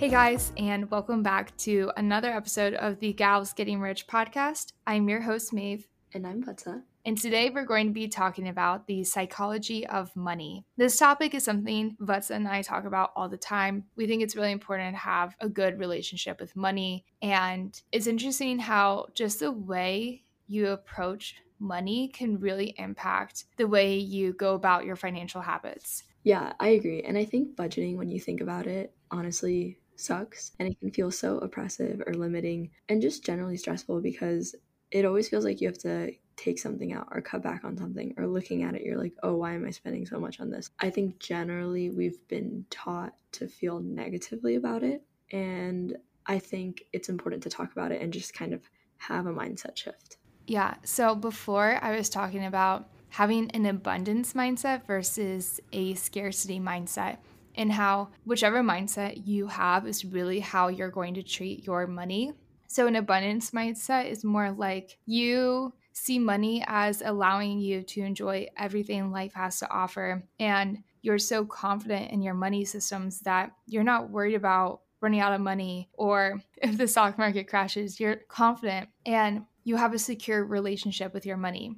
Hey guys, and welcome back to another episode of the Gals Getting Rich podcast. I'm your host, Maeve. And I'm Vattsa. And today we're going to be talking about the psychology of money. This topic is something Vattsa and I talk about all the time. We think it's really important to have a good relationship with money. And it's interesting how just the way you approach money can really impact the way you go about your financial habits. Yeah, I agree. And I think budgeting, when you think about it, honestly sucks and it can feel so oppressive or limiting and just generally stressful because it always feels like you have to take something out or cut back on something or looking at it you're like oh why am i spending so much on this? I think generally we've been taught to feel negatively about it and i think it's important to talk about it and just kind of have a mindset shift. Yeah so before i was talking about having an abundance mindset versus a scarcity mindset and how whichever mindset you have is really how you're going to treat your money. So, an abundance mindset is more like you see money as allowing you to enjoy everything life has to offer. And you're so confident in your money systems that you're not worried about running out of money or if the stock market crashes, you're confident and you have a secure relationship with your money.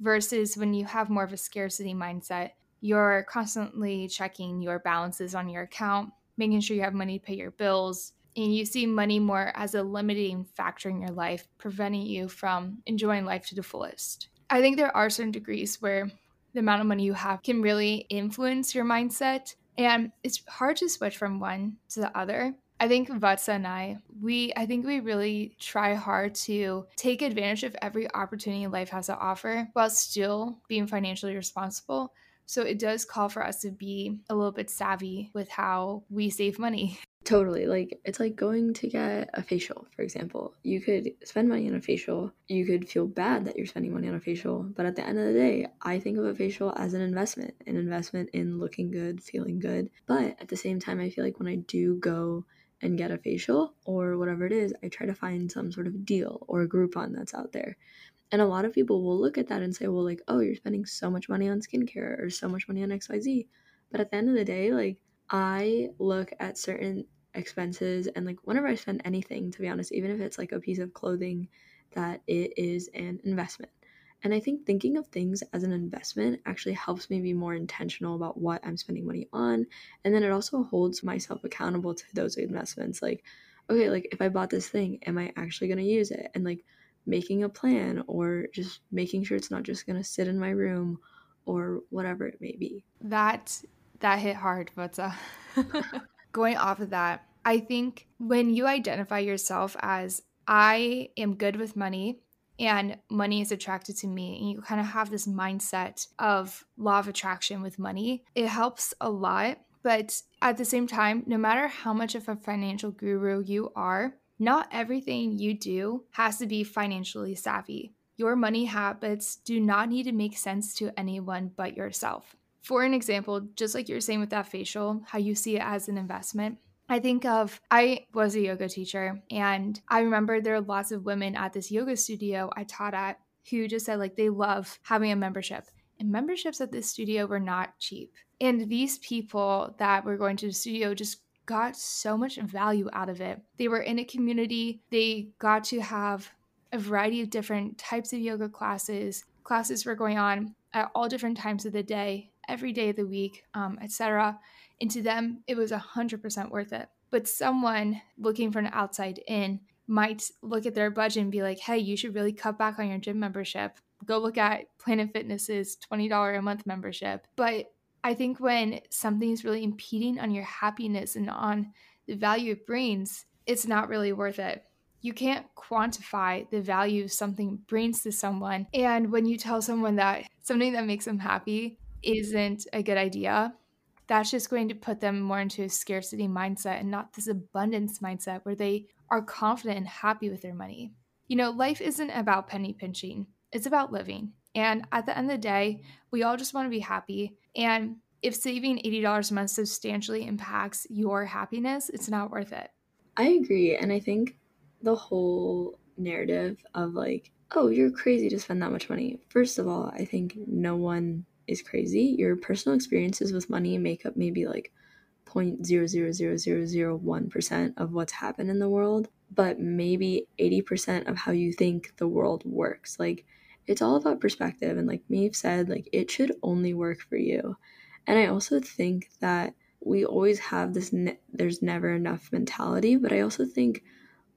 Versus when you have more of a scarcity mindset, you're constantly checking your balances on your account, making sure you have money to pay your bills, and you see money more as a limiting factor in your life, preventing you from enjoying life to the fullest. I think there are certain degrees where the amount of money you have can really influence your mindset, and it's hard to switch from one to the other. I think Vattsa and I, we I think we really try hard to take advantage of every opportunity life has to offer while still being financially responsible so it does call for us to be a little bit savvy with how we save money. Totally. Like it's like going to get a facial, for example. You could spend money on a facial. You could feel bad that you're spending money on a facial, but at the end of the day, I think of a facial as an investment, an investment in looking good, feeling good. But at the same time, I feel like when I do go and get a facial or whatever it is, I try to find some sort of deal or a Groupon that's out there. And a lot of people will look at that and say, well, like, oh, you're spending so much money on skincare or so much money on XYZ. But at the end of the day, like, I look at certain expenses and, like, whenever I spend anything, to be honest, even if it's like a piece of clothing, that it is an investment. And I think thinking of things as an investment actually helps me be more intentional about what I'm spending money on. And then it also holds myself accountable to those investments. Like, okay, like if I bought this thing, am I actually going to use it? And like, making a plan or just making sure it's not just going to sit in my room or whatever it may be. That that hit hard, uh, going off of that, I think when you identify yourself as I am good with money and money is attracted to me and you kind of have this mindset of law of attraction with money, it helps a lot. But at the same time, no matter how much of a financial guru you are, not everything you do has to be financially savvy. Your money habits do not need to make sense to anyone but yourself. For an example, just like you're saying with that facial, how you see it as an investment, I think of I was a yoga teacher and I remember there are lots of women at this yoga studio I taught at who just said like they love having a membership. And memberships at this studio were not cheap. And these people that were going to the studio just got so much value out of it. They were in a community, they got to have a variety of different types of yoga classes. Classes were going on at all different times of the day, every day of the week, um, etc. And to them, it was 100% worth it. But someone looking for an outside in might look at their budget and be like, hey, you should really cut back on your gym membership. Go look at Planet Fitness's $20 a month membership. But I think when something is really impeding on your happiness and on the value it brings, it's not really worth it. You can't quantify the value something brings to someone. And when you tell someone that something that makes them happy isn't a good idea, that's just going to put them more into a scarcity mindset and not this abundance mindset where they are confident and happy with their money. You know, life isn't about penny pinching, it's about living. And at the end of the day, we all just want to be happy. And if saving $80 a month substantially impacts your happiness, it's not worth it. I agree. And I think the whole narrative of like, oh, you're crazy to spend that much money. First of all, I think no one is crazy. Your personal experiences with money make up maybe like 0.00001% of what's happened in the world, but maybe 80% of how you think the world works. Like, it's all about perspective. And like Maeve said, like, it should only work for you. And I also think that we always have this ne- there's never enough mentality, but I also think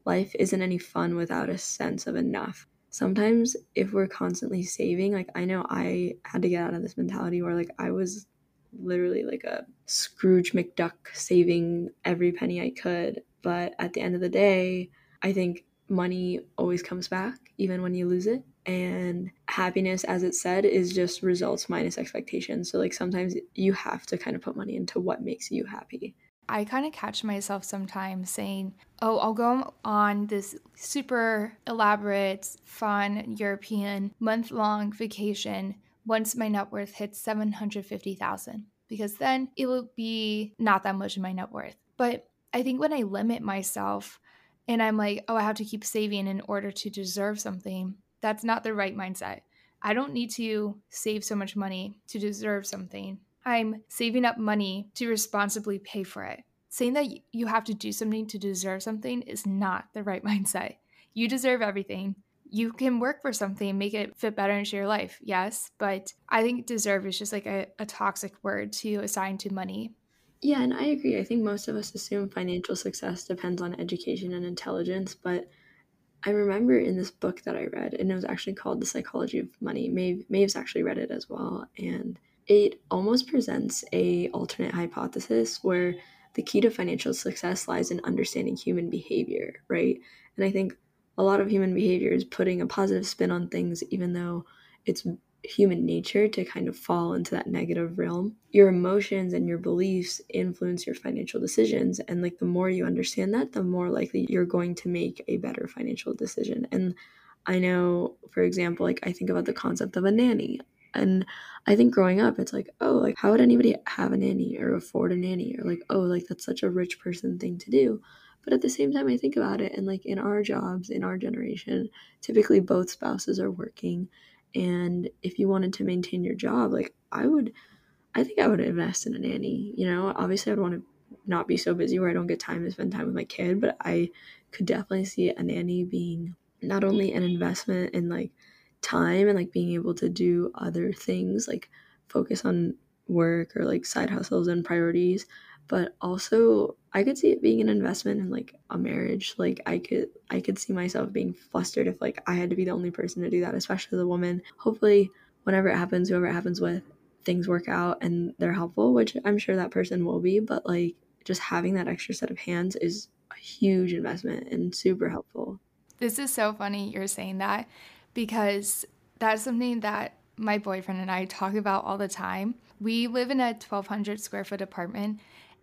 life isn't any fun without a sense of enough. Sometimes if we're constantly saving, like I know I had to get out of this mentality where like I was literally like a Scrooge McDuck saving every penny I could, but at the end of the day, I think money always comes back even when you lose it and happiness as it said is just results minus expectations. So like sometimes you have to kind of put money into what makes you happy. I kind of catch myself sometimes saying, Oh, I'll go on this super elaborate, fun European month long vacation. Once my net worth hits 750,000 because then it will be not that much of my net worth. But I think when I limit myself and I'm like, oh, I have to keep saving in order to deserve something, that's not the right mindset. I don't need to save so much money to deserve something. I'm saving up money to responsibly pay for it. Saying that you have to do something to deserve something is not the right mindset. You deserve everything. You can work for something, make it fit better into your life, yes, but I think deserve is just like a, a toxic word to assign to money. Yeah, and I agree. I think most of us assume financial success depends on education and intelligence, but I remember in this book that I read, and it was actually called The Psychology of Money. Maeve, Maeve's actually read it as well, and it almost presents a alternate hypothesis where the key to financial success lies in understanding human behavior, right? And I think a lot of human behavior is putting a positive spin on things, even though it's human nature to kind of fall into that negative realm. Your emotions and your beliefs influence your financial decisions. And like the more you understand that, the more likely you're going to make a better financial decision. And I know, for example, like I think about the concept of a nanny. And I think growing up, it's like, oh, like how would anybody have a nanny or afford a nanny? Or like, oh, like that's such a rich person thing to do. But at the same time, I think about it, and like in our jobs, in our generation, typically both spouses are working and if you wanted to maintain your job like i would i think i would invest in a nanny you know? Obviously i'd want to not be so busy where i don't get time to spend time with my kid but i could definitely see a nanny being not only an investment in like time and like being able to do other things like focus on work or like side hustles and priorities but also I could see it being an investment in like a marriage. Like I could I could see myself being flustered if like I had to be the only person to do that, especially the woman. Hopefully, whenever it happens, whoever it happens with, things work out and they're helpful, which I'm sure that person will be, but like just having that extra set of hands is a huge investment and super helpful. This is so funny you're saying that because that's something that my boyfriend and I talk about all the time. We live in a 1200 square foot apartment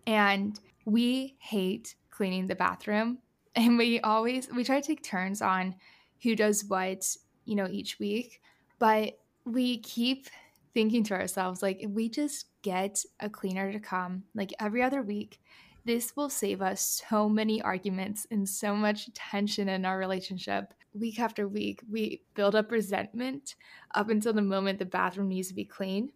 and we hate cleaning the bathroom. And we always we try to take turns on who does what, you know, each week. But we keep thinking to ourselves, like, if we just get a cleaner to come like every other week, this will save us so many arguments and so much tension in our relationship. Week after week, we build up resentment up until the moment the bathroom needs to be cleaned.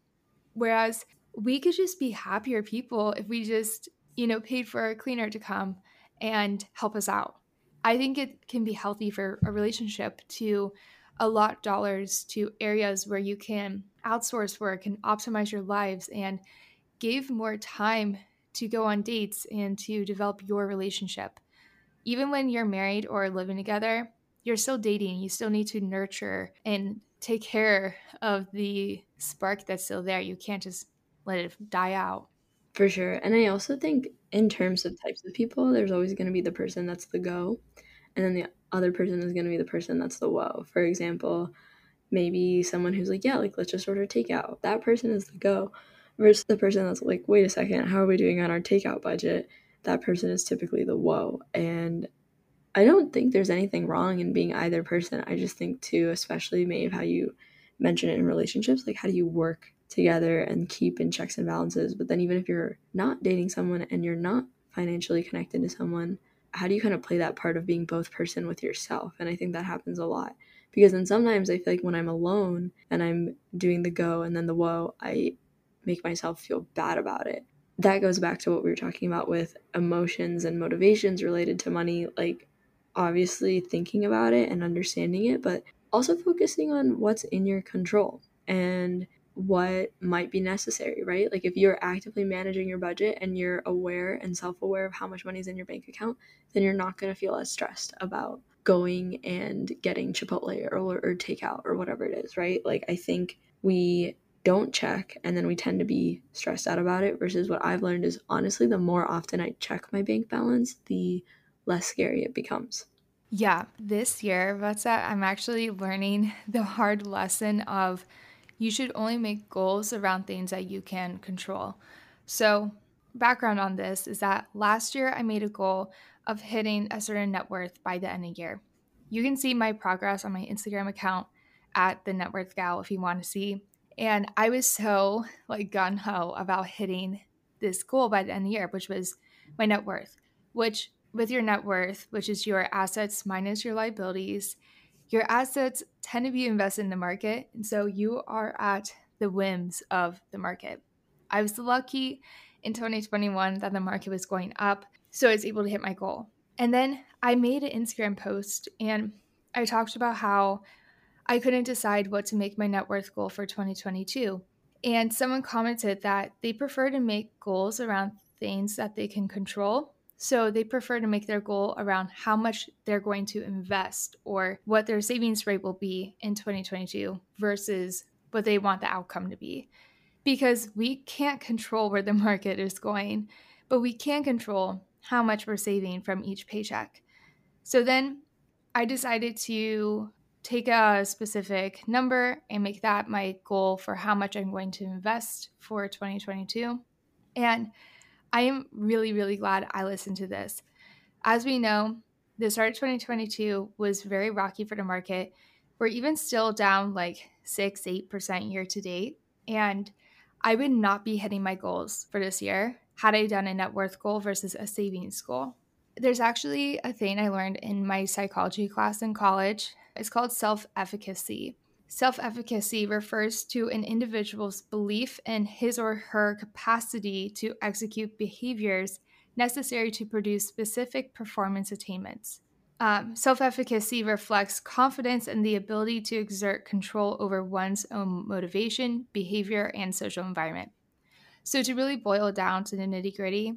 Whereas we could just be happier people if we just, you know, paid for a cleaner to come and help us out. I think it can be healthy for a relationship to allot dollars to areas where you can outsource work and optimize your lives and give more time to go on dates and to develop your relationship. Even when you're married or living together, you're still dating. You still need to nurture and take care of the spark that's still there. You can't just let it die out. For sure. And I also think in terms of types of people, there's always going to be the person that's the go, and then the other person is going to be the person that's the whoa. For example, maybe someone who's like, yeah, like let's just order takeout. That person is the go versus the person that's like, wait a second, how are we doing on our takeout budget? That person is typically the whoa. And I don't think there's anything wrong in being either person. I just think too, especially Maeve, how you mention it in relationships, like how do you work together and keep in checks and balances. But then, even if you're not dating someone and you're not financially connected to someone, how do you kind of play that part of being both person with yourself? And I think that happens a lot because then sometimes I feel like when I'm alone and I'm doing the go and then the whoa, I make myself feel bad about it. that goes back to what we were talking about with emotions and motivations related to money. Like, obviously, thinking about it and understanding it, but also focusing on what's in your control and what might be necessary, right? Like if you're actively managing your budget and you're aware and self aware of how much money is in your bank account, then you're not going to feel as stressed about going and getting Chipotle or, or takeout or whatever it is, right? Like I think we don't check and then we tend to be stressed out about it versus what I've learned is honestly the more often I check my bank balance, the less scary it becomes. Yeah, this year, what's that? I'm actually learning the hard lesson of you should only make goals around things that you can control. So, background on this is that last year I made a goal of hitting a certain net worth by the end of the year. You can see my progress on my Instagram account at the net worth gal if you want to see. And I was so like gun ho about hitting this goal by the end of the year, which was my net worth, which with your net worth, which is your assets minus your liabilities, your assets tend to be invested in the market. And so you are at the whims of the market. I was lucky in 2021 that the market was going up. So I was able to hit my goal. And then I made an Instagram post and I talked about how I couldn't decide what to make my net worth goal for 2022. And someone commented that they prefer to make goals around things that they can control so they prefer to make their goal around how much they're going to invest or what their savings rate will be in 2022 versus what they want the outcome to be. Because we can't control where the market is going, but we can control how much we're saving from each paycheck. So then I decided to take a specific number and make that my goal for how much I'm going to invest for 2022. And I am really, really glad I listened to this. As we know, the start of 2022 was very rocky for the market. We're even still down like 6 8% year to date. And I would not be hitting my goals for this year had I done a net worth goal versus a savings goal. There's actually a thing I learned in my psychology class in college. It's called self efficacy. Self efficacy refers to an individual's belief in his or her capacity to execute behaviors necessary to produce specific performance attainments. Um, Self efficacy reflects confidence in the ability to exert control over one's own motivation, behavior, and social environment. So, to really boil down to the nitty gritty,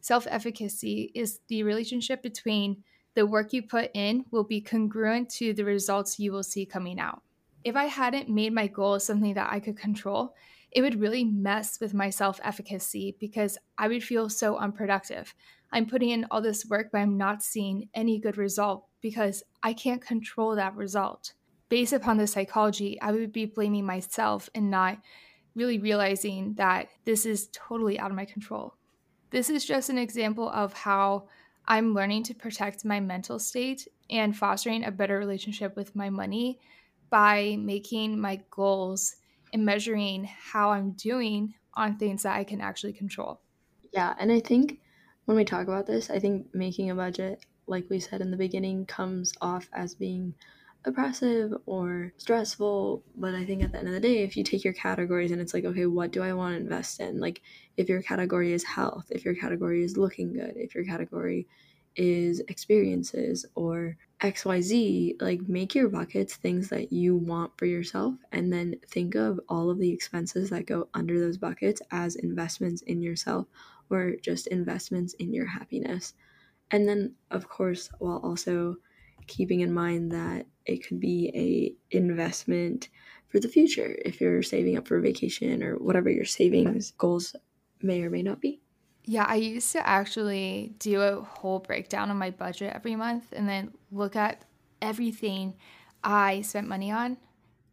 self efficacy is the relationship between the work you put in will be congruent to the results you will see coming out if I hadn't made my goal something that I could control, it would really mess with my self efficacy because I would feel so unproductive. I'm putting in all this work, but I'm not seeing any good result because I can't control that result. Based upon the psychology, I would be blaming myself and not really realizing that this is totally out of my control. This is just an example of how I'm learning to protect my mental state and fostering a better relationship with my money by making my goals and measuring how I'm doing on things that I can actually control. Yeah, and I think when we talk about this, I think making a budget, like we said in the beginning, comes off as being oppressive or stressful. But I think at the end of the day, if you take your categories and it's like, okay, what do I want to invest in? Like, if your category is health, if your category is looking good, if your category is experiences or XYZ, like make your buckets things that you want for yourself and then think of all of the expenses that go under those buckets as investments in yourself or just investments in your happiness. And then of course, while also keeping in mind that it could be a investment for the future if you're saving up for vacation or whatever your savings goals may or may not be. Yeah, I used to actually do a whole breakdown of my budget every month and then look at everything I spent money on.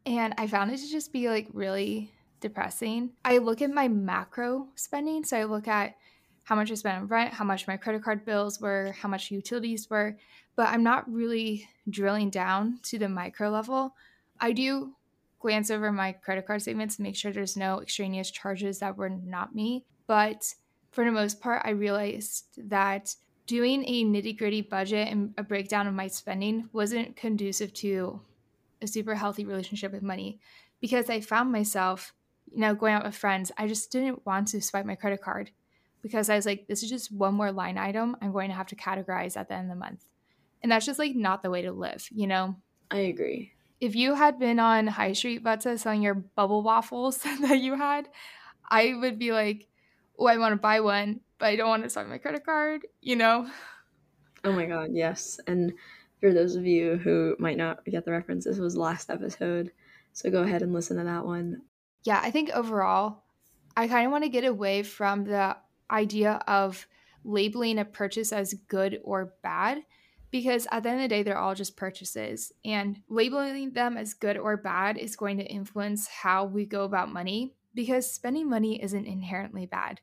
And I found it to just be like really depressing. I look at my macro spending. So I look at how much I spent on rent, how much my credit card bills were, how much utilities were, but I'm not really drilling down to the micro level. I do glance over my credit card statements to make sure there's no extraneous charges that were not me. But for the most part, I realized that doing a nitty gritty budget and a breakdown of my spending wasn't conducive to a super healthy relationship with money because I found myself, you know, going out with friends, I just didn't want to swipe my credit card. because I was like, this is just one more line item I'm going to have to categorize at the end of the month. And that's just like not the way to live, you know? I agree. If you had been on High Street Vattsa selling your bubble waffles that you had, I would be like, oh, I want to buy one, but I don't want to swipe my credit card, you know? Oh my God, yes. And for those of you who might not get the reference, this was last episode. So go ahead and listen to that one. Yeah, I think overall, I kind of want to get away from the idea of labeling a purchase as good or bad because at the end of the day, they're all just purchases. And labeling them as good or bad is going to influence how we go about money because spending money isn't inherently bad.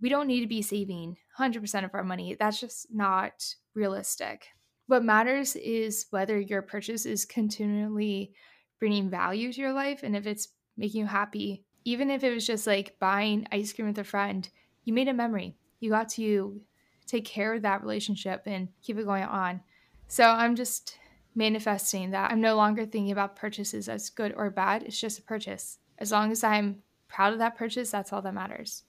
We don't need to be saving 100% of our money. That's just not realistic. What matters is whether your purchase is continually bringing value to your life and if it's making you happy. Even if it was just like buying ice cream with a friend, you made a memory. You got to take care of that relationship and keep it going on. So I'm just manifesting that I'm no longer thinking about purchases as good or bad. It's just a purchase. As long as I'm proud of that purchase, that's all that matters.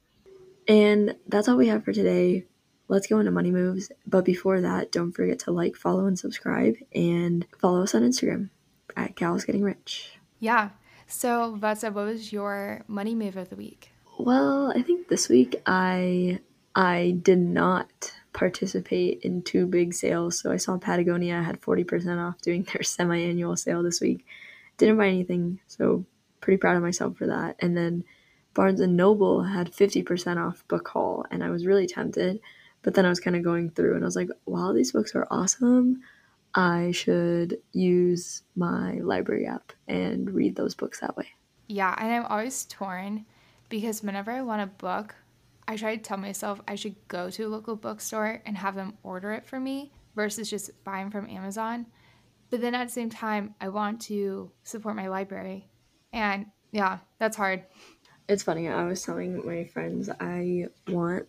And that's all we have for today. Let's go into money moves. But before that, don't forget to like, follow, and subscribe, and follow us on Instagram at Gals Getting Rich. Yeah. So, Vattsa, what was your money move of the week? Well, I think this week I I did not participate in two big sales. So I saw Patagonia had 40% off doing their semi-annual sale this week. Didn't buy anything, so pretty proud of myself for that. And then Barnes and Noble had 50% off book haul, and I was really tempted. But then I was kind of going through and I was like, wow, these books are awesome. I should use my library app and read those books that way. Yeah, and I'm always torn because whenever I want a book, I try to tell myself I should go to a local bookstore and have them order it for me versus just buying from Amazon. But then at the same time, I want to support my library. And yeah, that's hard. It's funny. I was telling my friends I want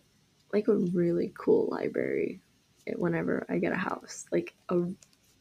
like a really cool library whenever I get a house. Like a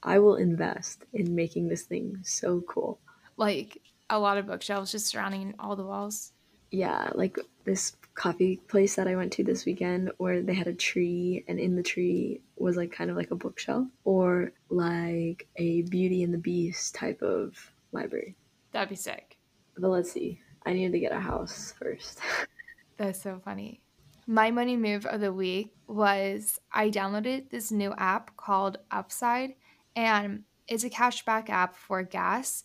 I will invest in making this thing so cool. Like a lot of bookshelves just surrounding all the walls. Yeah, like this coffee place that I went to this weekend where they had a tree and in the tree was like kind of like a bookshelf or like a Beauty and the Beast type of library. That'd be sick. But let's see. I need to get a house first. That's so funny. My money move of the week was I downloaded this new app called Upside and it's a cashback app for gas.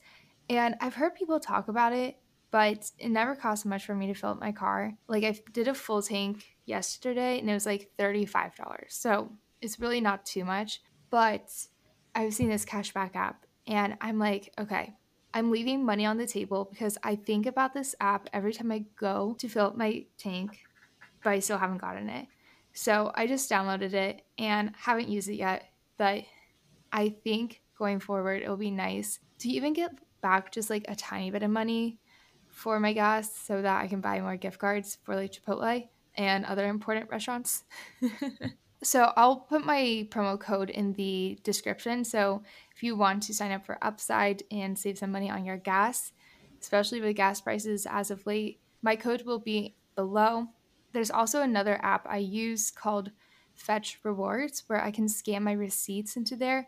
And I've heard people talk about it but it never cost much for me to fill up my car. Like I did a full tank yesterday and it was like $35. So it's really not too much, but I've seen this cashback app and I'm like, okay, I'm leaving money on the table because I think about this app every time I go to fill up my tank, but I still haven't gotten it. So I just downloaded it and haven't used it yet, but I think going forward it'll be nice to even get back just like a tiny bit of money for my gas so that I can buy more gift cards for like Chipotle and other important restaurants. so I'll put my promo code in the description. So if you want to sign up for Upside and save some money on your gas, especially with gas prices as of late, my code will be below. There's also another app I use called Fetch Rewards where I can scan my receipts into there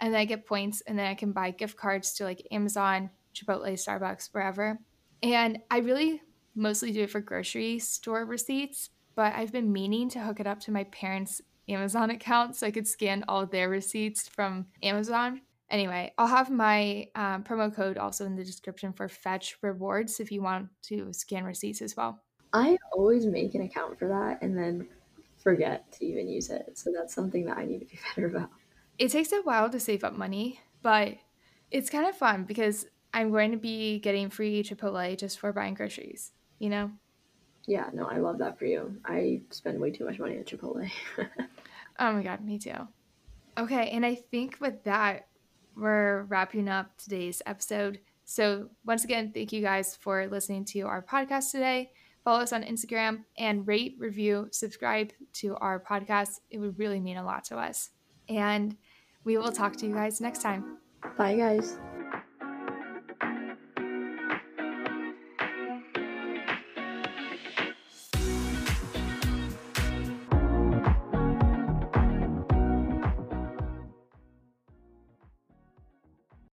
and then I get points and then I can buy gift cards to like Amazon, Chipotle, Starbucks, wherever. And I really mostly do it for grocery store receipts, but I've been meaning to hook it up to my parents' Amazon account so I could scan all their receipts from Amazon. Anyway, I'll have my um, promo code also in the description for Fetch Rewards if you want to scan receipts as well. I always make an account for that and then forget to even use it. So that's something that I need to be better about. It takes a while to save up money, but it's kind of fun because I'm going to be getting free Chipotle just for buying groceries, you know? Yeah, no, I love that for you. I spend way too much money at Chipotle. oh my God, me too. Okay, and I think with that, we're wrapping up today's episode. So, once again, thank you guys for listening to our podcast today. Follow us on Instagram and rate, review, subscribe to our podcast. It would really mean a lot to us. And we will talk to you guys next time. Bye, guys.